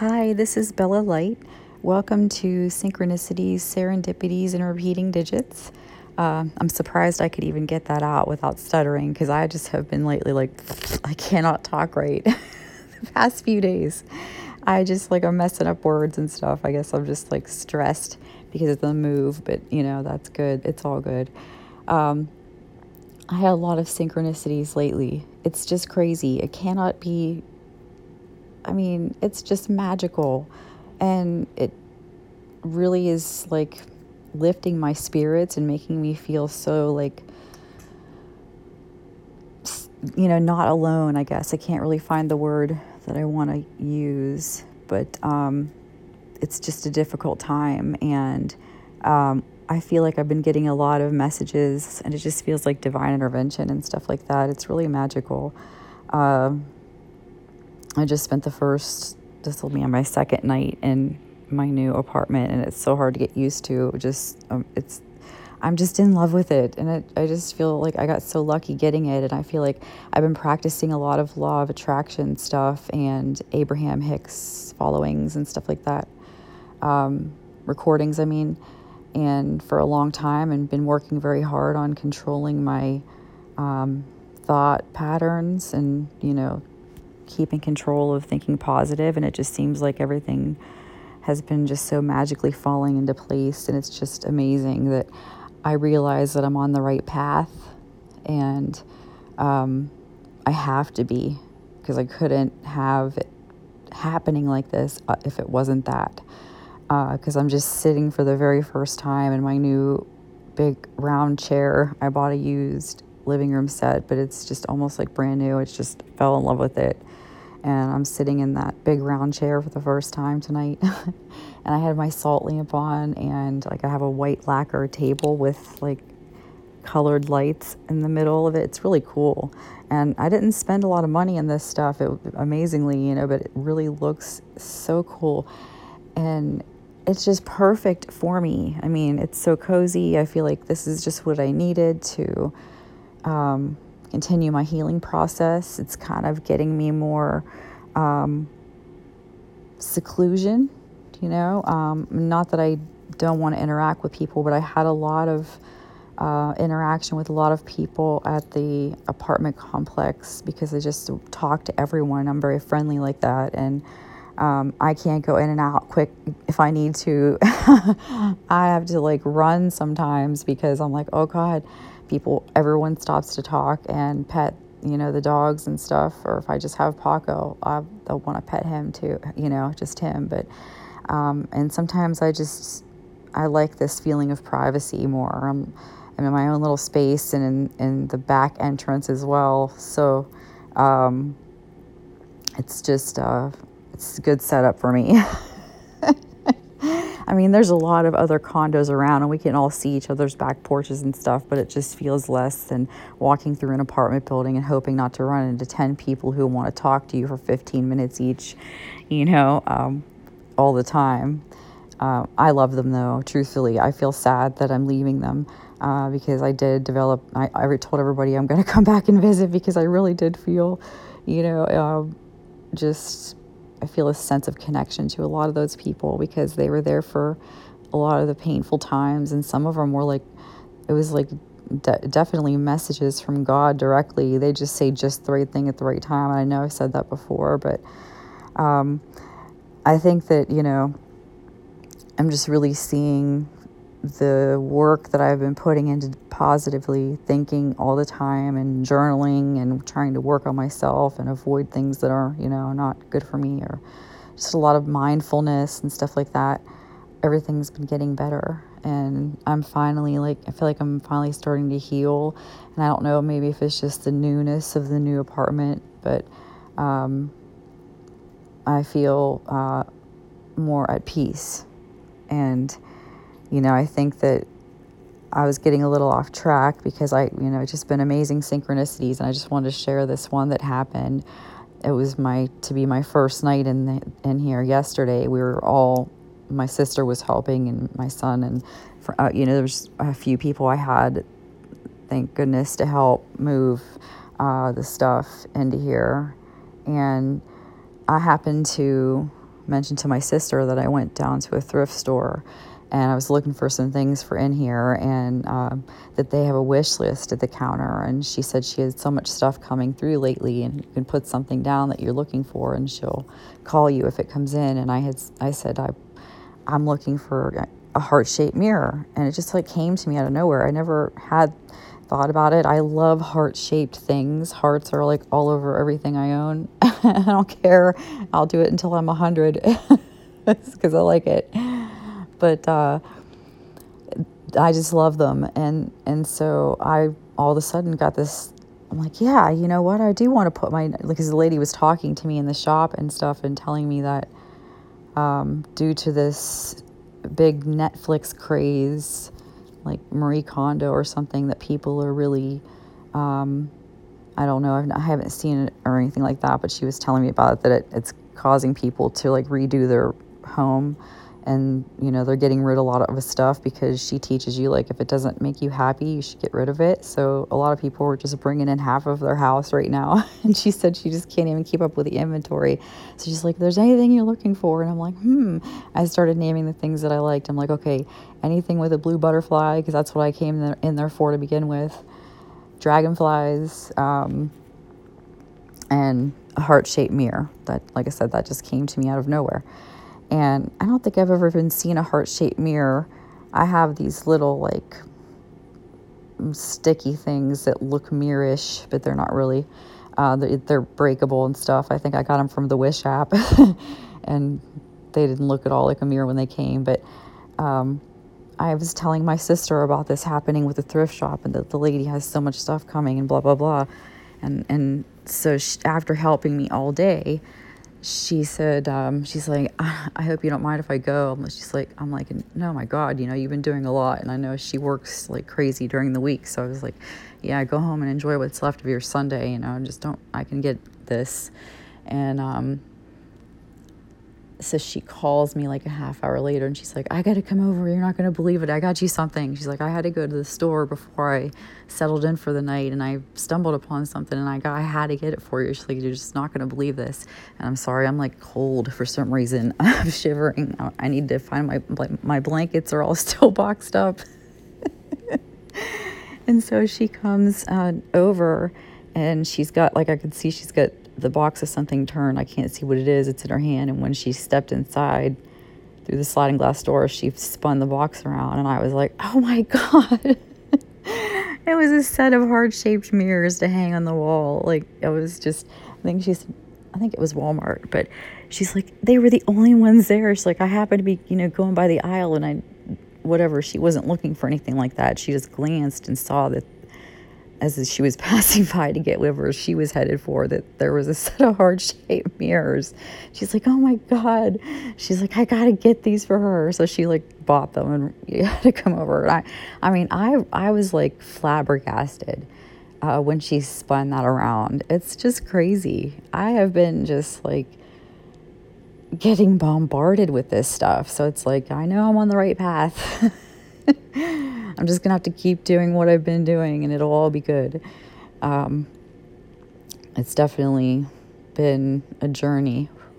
Hi, this is Bella Light. Welcome to Synchronicities, Serendipities, and Repeating Digits. Uh, I'm surprised I could even get that out without stuttering because I just have been lately like, I cannot talk right the past few days. I just like, I'm messing up words and stuff. I guess I'm just like stressed because of the move, but you know, that's good. It's all good. Um, I had a lot of synchronicities lately. It's just crazy. It cannot be I mean, it's just magical. And it really is like lifting my spirits and making me feel so like you know not alone i guess. I can't really find the word that i want to use but um, it's just a difficult time. And um, i feel like i've been getting a lot of messages and it just feels like divine intervention and stuff like that. It's really magical. Uh, I just spent the first, this will be on my second night in my new apartment, and it's so hard to get used to. Just, um, it's, I'm just in love with it. And it, I just feel like I got so lucky getting it. And I feel like I've been practicing a lot of law of attraction stuff and Abraham Hicks followings and stuff like that. Um, recordings, I mean, and for a long time, and been working very hard on controlling my um, thought patterns and, you know, keeping control of thinking positive, and it just seems like everything has been just so magically falling into place, and it's just amazing that I realize that I'm on the right path, and um, I have to be because I couldn't have it happening like this uh, if it wasn't that. Because uh, I'm just sitting for the very first time in my new big round chair. I bought a used living room set, but it's just almost like brand new. It's just fell in love with it and I'm sitting in that big round chair for the first time tonight. and I had my salt lamp on, and like I have a white lacquer table with like colored lights in the middle of it. It's really cool. And I didn't spend a lot of money on this stuff, it, amazingly, you know, but it really looks so cool. And it's just perfect for me. I mean, it's so cozy. I feel like this is just what I needed to um, continue my healing process. It's kind of getting me more um, seclusion, you know. Um, not that I don't want to interact with people, but I had a lot of uh, interaction with a lot of people at the apartment complex because I just talk to everyone. I'm very friendly like that. And um, I can't go in and out quick if I need to. I have to like run sometimes because I'm like, oh God, people, everyone stops to talk and pet, you know, the dogs and stuff. Or if I just have Paco, I, will want to pet him too, you know, just him. But, um, and sometimes I just, I like this feeling of privacy more. I'm, I'm in my own little space and in, in the back entrance as well. So, um, it's just, uh, it's a good setup for me. I mean, there's a lot of other condos around and we can all see each other's back porches and stuff, but it just feels less than walking through an apartment building and hoping not to run into 10 people who want to talk to you for 15 minutes each, you know, um, all the time. Uh, I love them though, truthfully. I feel sad that I'm leaving them uh, because I did develop, I, I told everybody I'm going to come back and visit because I really did feel, you know, uh, just I feel a sense of connection to a lot of those people because they were there for a lot of the painful times, and some of them were like, it was like de- definitely messages from God directly. They just say just the right thing at the right time. And I know I've said that before, but um, I think that you know, I'm just really seeing the work that I've been putting into positively thinking all the time and journaling and trying to work on myself and avoid things that are, you know, not good for me or just a lot of mindfulness and stuff like that. Everything's been getting better and I'm finally like I feel like I'm finally starting to heal and I don't know maybe if it's just the newness of the new apartment, but um, I feel uh, more at peace and you know, I think that I was getting a little off track because I, you know, it's just been amazing synchronicities, and I just wanted to share this one that happened. It was my to be my first night in the, in here yesterday. We were all my sister was helping and my son and for, uh, you know there's a few people I had thank goodness to help move uh, the stuff into here and I happened to mention to my sister that I went down to a thrift store and I was looking for some things for in here, and um, that they have a wish list at the counter. And she said she had so much stuff coming through lately, and you can put something down that you're looking for, and she'll call you if it comes in. And I had I said I, I'm looking for a heart shaped mirror, and it just like came to me out of nowhere. I never had thought about it. I love heart shaped things. Hearts are like all over everything I own. I don't care. I'll do it until I'm a hundred because I like it but uh, I just love them, and and so I all of a sudden got this. I'm like, yeah, you know what? I do want to put my because the lady was talking to me in the shop and stuff and telling me that um, due to this big Netflix craze, like Marie Kondo or something, that people are really. Um, I don't know. I've, I haven't seen it or anything like that, but she was telling me about it that it, it's causing people to like redo their home and you know they're getting rid of a lot of stuff because she teaches you like if it doesn't make you happy you should get rid of it. So a lot of people are just bringing in half of their house right now and she said she just can't even keep up with the inventory. So she's like there's anything you're looking for? And i'm like hmm. I started naming the things that i liked. I'm like okay anything with a blue butterfly because that's what i came in there for to begin with. Dragonflies um, and a heart-shaped mirror that like i said that just came to me out of nowhere and I don't think I've ever even seen a heart shaped mirror. I have these little, like, sticky things that look mirrorish, but they're not really. Uh, they're, they're, breakable and stuff. I think I got them from the Wish app, and they didn't look at all like a mirror when they came. But um, I was telling my sister about this happening with the thrift shop, and that the lady has so much stuff coming, and blah blah blah. And and so she, after helping me all day, she said, um, she's like, I hope you don't mind if I go. And She's like, I'm like, no, my God, you know, you've been doing a lot. And I know she works like crazy during the week. So I was like, yeah, go home and enjoy what's left of your Sunday, you know, just don't, I can get this. And, um, so she calls me like a half hour later and she's like, I got to come over. You're not going to believe it. I got you something. She's like, I had to go to the store before I settled in for the night and I stumbled upon something and I got, I had to get it for you. She's like, You're just not going to believe this. And I'm sorry, I'm like cold for some reason. I'm shivering. I need to find my, my blankets are all still boxed up. and so she comes uh, over and she's got, like, I could see she's got the box of something turned. I can't see what it is. It's in her hand. And when she stepped inside through the sliding glass door, she spun the box around. And I was like, oh my God. it was a set of heart shaped mirrors to hang on the wall. Like, it was just, I think she's, I think it was Walmart, but she's like, they were the only ones there. She's like, I happened to be, you know, going by the aisle and I, whatever, she wasn't looking for anything like that. She just glanced and saw that as she was passing by to get whatever she was headed for that there was a set of heart-shaped mirrors. She's like oh my god. She's like i gotta get these for her. So she like bought them and you had to come over. And i i mean i i was like flabbergasted uh, when she spun that around. It's just crazy. I have been just like getting bombarded with this stuff. So it's like i know i'm on the right path I'm just gonna have to keep doing what I've been doing and it'll all be good. Um, it's definitely been a journey.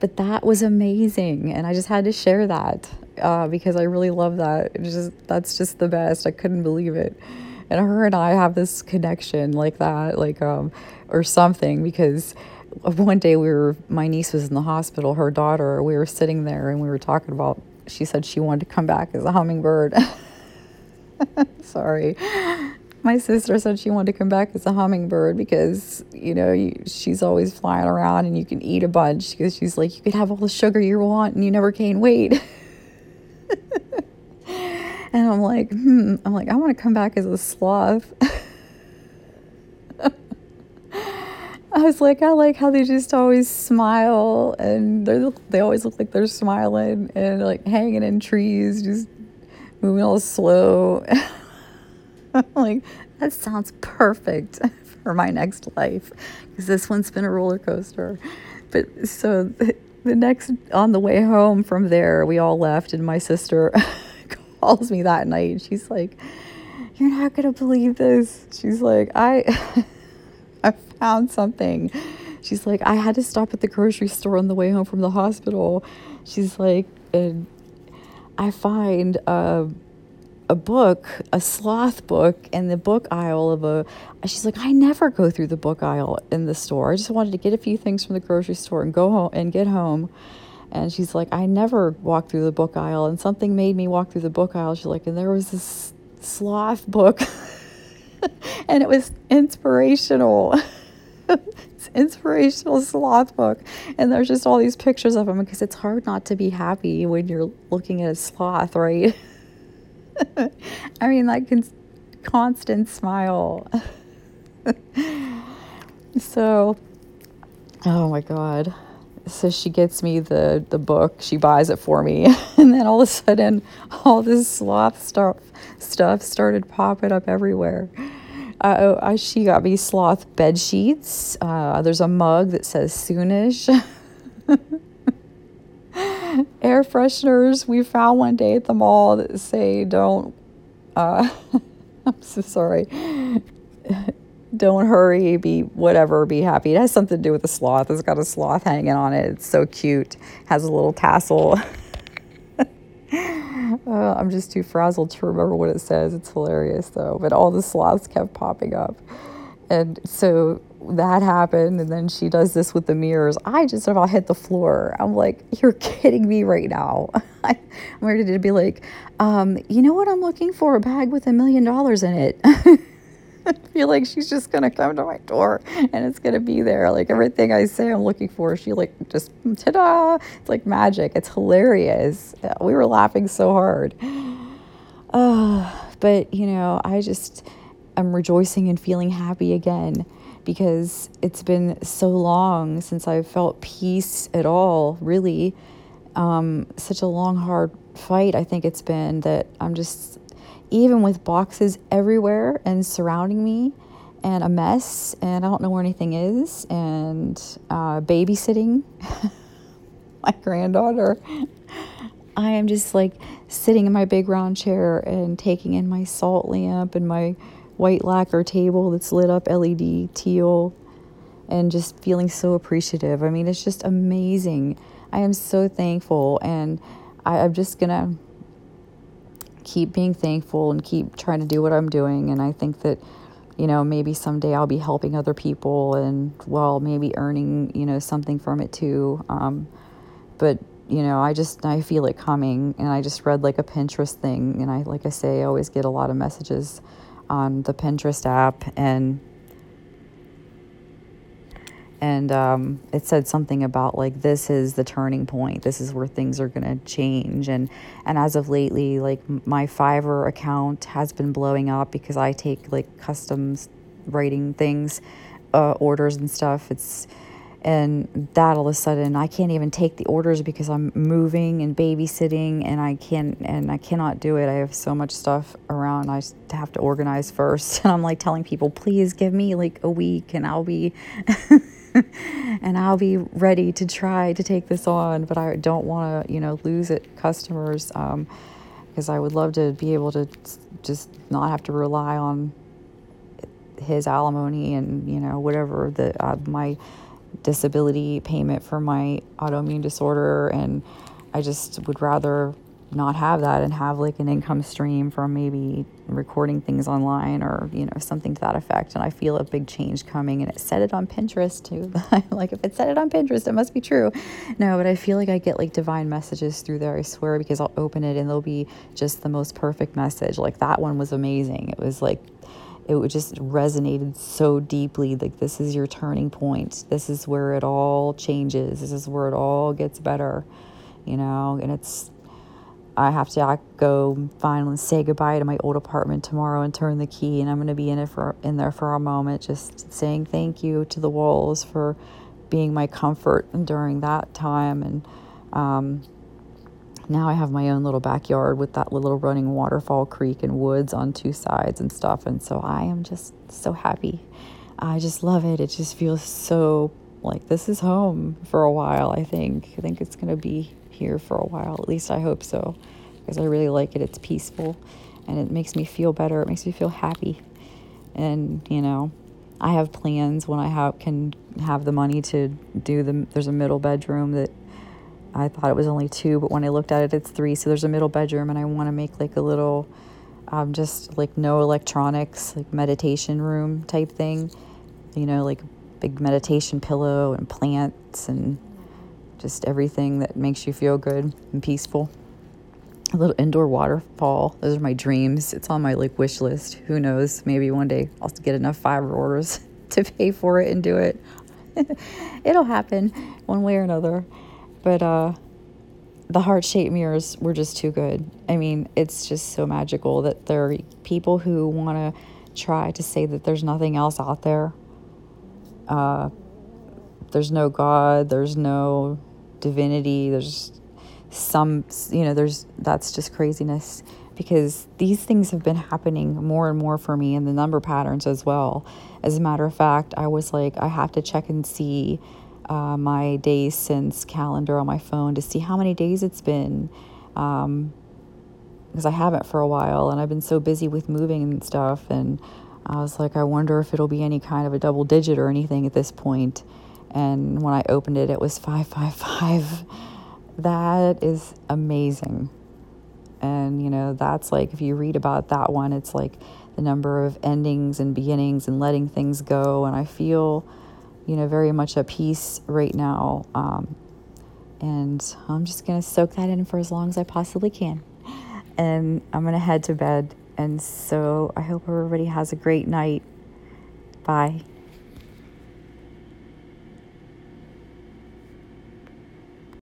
but that was amazing, and I just had to share that uh, because I really love that. Just that's just the best. I couldn't believe it. And her and I have this connection like that, like um, or something because one day we were my niece was in the hospital her daughter we were sitting there and we were talking about she said she wanted to come back as a hummingbird. Sorry. My sister said she wanted to come back as a hummingbird because, you know, she's always flying around and you can eat a bunch because she's like, you could have all the sugar you want and you never gain weight. and I'm like, hmm, I'm like, I want to come back as a sloth. I was like, I like how they just always smile and they they always look like they're smiling and like hanging in trees, just moving all slow. like that sounds perfect for my next life because this one's been a roller coaster. But so the, the next on the way home from there, we all left and my sister calls me that night. She's like, "You're not gonna believe this." She's like, "I." I found something she's like, I had to stop at the grocery store on the way home from the hospital. She's like, and I find a, a book, a sloth book, in the book aisle of a. She's like, I never go through the book aisle in the store. I just wanted to get a few things from the grocery store and go home and get home. And she's like, I never walk through the book aisle, and something made me walk through the book aisle. She's like, and there was this sloth book, and it was inspirational. it's inspirational sloth book, and there's just all these pictures of him because it's hard not to be happy when you're looking at a sloth, right? I mean, that constant smile. so, oh my god so she gets me the the book she buys it for me and then all of a sudden all this sloth stuff stuff started popping up everywhere uh, she got me sloth bed sheets uh, there's a mug that says soonish air fresheners we found one day at the mall that say don't uh, i'm so sorry don't hurry, be whatever, be happy. It has something to do with the sloth. It's got a sloth hanging on it. It's so cute. Has a little tassel. Uh, I'm just too frazzled to remember what it says. It's hilarious though. But all the sloths kept popping up. And so that happened. And then she does this with the mirrors. I just about hit the floor. I'm like, you're kidding me right now. I'm ready to be like, um, you know what I'm looking for? A bag with a million dollars in it. I feel like she's just gonna come to my door and it's gonna be there. Like everything I say I'm looking for, she like just ta-da! It's like magic. It's hilarious. We were laughing so hard. Uh, but you know, I just am rejoicing and feeling happy again because it's been so long since I've felt peace at all, really. Um, such a long, hard fight I think it's been that I'm just even with boxes everywhere and surrounding me and a mess and I don't know where anything is and uh, babysitting my granddaughter. I am just like sitting in my big round chair and taking in my salt lamp and my white lacquer table that's lit up LED teal and just feeling so appreciative. I mean, it's just amazing. I am so thankful and I, I'm just gonna keep being thankful and keep trying to do what I'm doing. And I think that, you know, maybe someday I'll be helping other people and, well, maybe earning, you know, something from it too. Um, but, you know, I just, I feel it coming. And I just read like a Pinterest thing. And I, like I say, I always get a lot of messages on the Pinterest app. And, and um, it said something about like this is the turning point. This is where things are going to change. And and as of lately like my fiverr account has been blowing up because i take like customs writing things uh, orders and stuff. It's and that all of a sudden i can't even take the orders because i'm moving and babysitting and i can't and i cannot do it. I have so much stuff around. I have to organize first. And i'm like telling people please give me like a week and i'll be and I'll be ready to try to take this on, but I don't want to, you know, lose it customers because um, I would love to be able to just not have to rely on his alimony and you know whatever the uh, my disability payment for my autoimmune disorder. And I just would rather not have that and have like an income stream from maybe recording things online or you know something to that effect. And i feel a big change coming and it said it on pinterest too. Like if it said it on pinterest it must be true. No but i feel like i get like divine messages through there i swear because i'll open it and there'll be just the most perfect message. Like that one was amazing. It was like it just resonated so deeply. Like this is your turning point. This is where it all changes. This is where it all gets better you know? And it's I have to go finally say goodbye to my old apartment tomorrow and turn the key, and I'm going to be in it for in there for a moment, just saying thank you to the walls for being my comfort during that time. And um, now I have my own little backyard with that little running waterfall creek and woods on two sides and stuff, and so I am just so happy. I just love it. It just feels so like this is home for a while. I think. I think it's going to be here for a while. At least I hope so, because I really like it. It's peaceful and it makes me feel better. It makes me feel happy. And, you know, I have plans when I have can have the money to do the. There's a middle bedroom that I thought it was only two, but when I looked at it, it's three. So there's a middle bedroom, and I want to make like a little, um, just like no electronics, like meditation room type thing. You know, like big meditation pillow and plants and just everything that makes you feel good and peaceful. A little indoor waterfall. Those are my dreams. It's on my like wish list. Who knows? Maybe one day I'll get enough Fiverr orders to pay for it and do it. It'll happen one way or another. But uh, the heart shaped mirrors were just too good. I mean, it's just so magical that there are people who want to try to say that there's nothing else out there. Uh, there's no God, there's no divinity, there's some, you know, there's that's just craziness because these things have been happening more and more for me in the number patterns as well. As a matter of fact, I was like, I have to check and see uh, my days since calendar on my phone to see how many days it's been. Um, because I haven't for a while and I've been so busy with moving and stuff. And I was like, I wonder if it'll be any kind of a double digit or anything at this point. And when I opened it, it was 555. That is amazing. And, you know, that's like, if you read about that one, it's like the number of endings and beginnings and letting things go. And I feel, you know, very much at peace right now. Um, and I'm just going to soak that in for as long as I possibly can. And I'm going to head to bed. And so I hope everybody has a great night. Bye.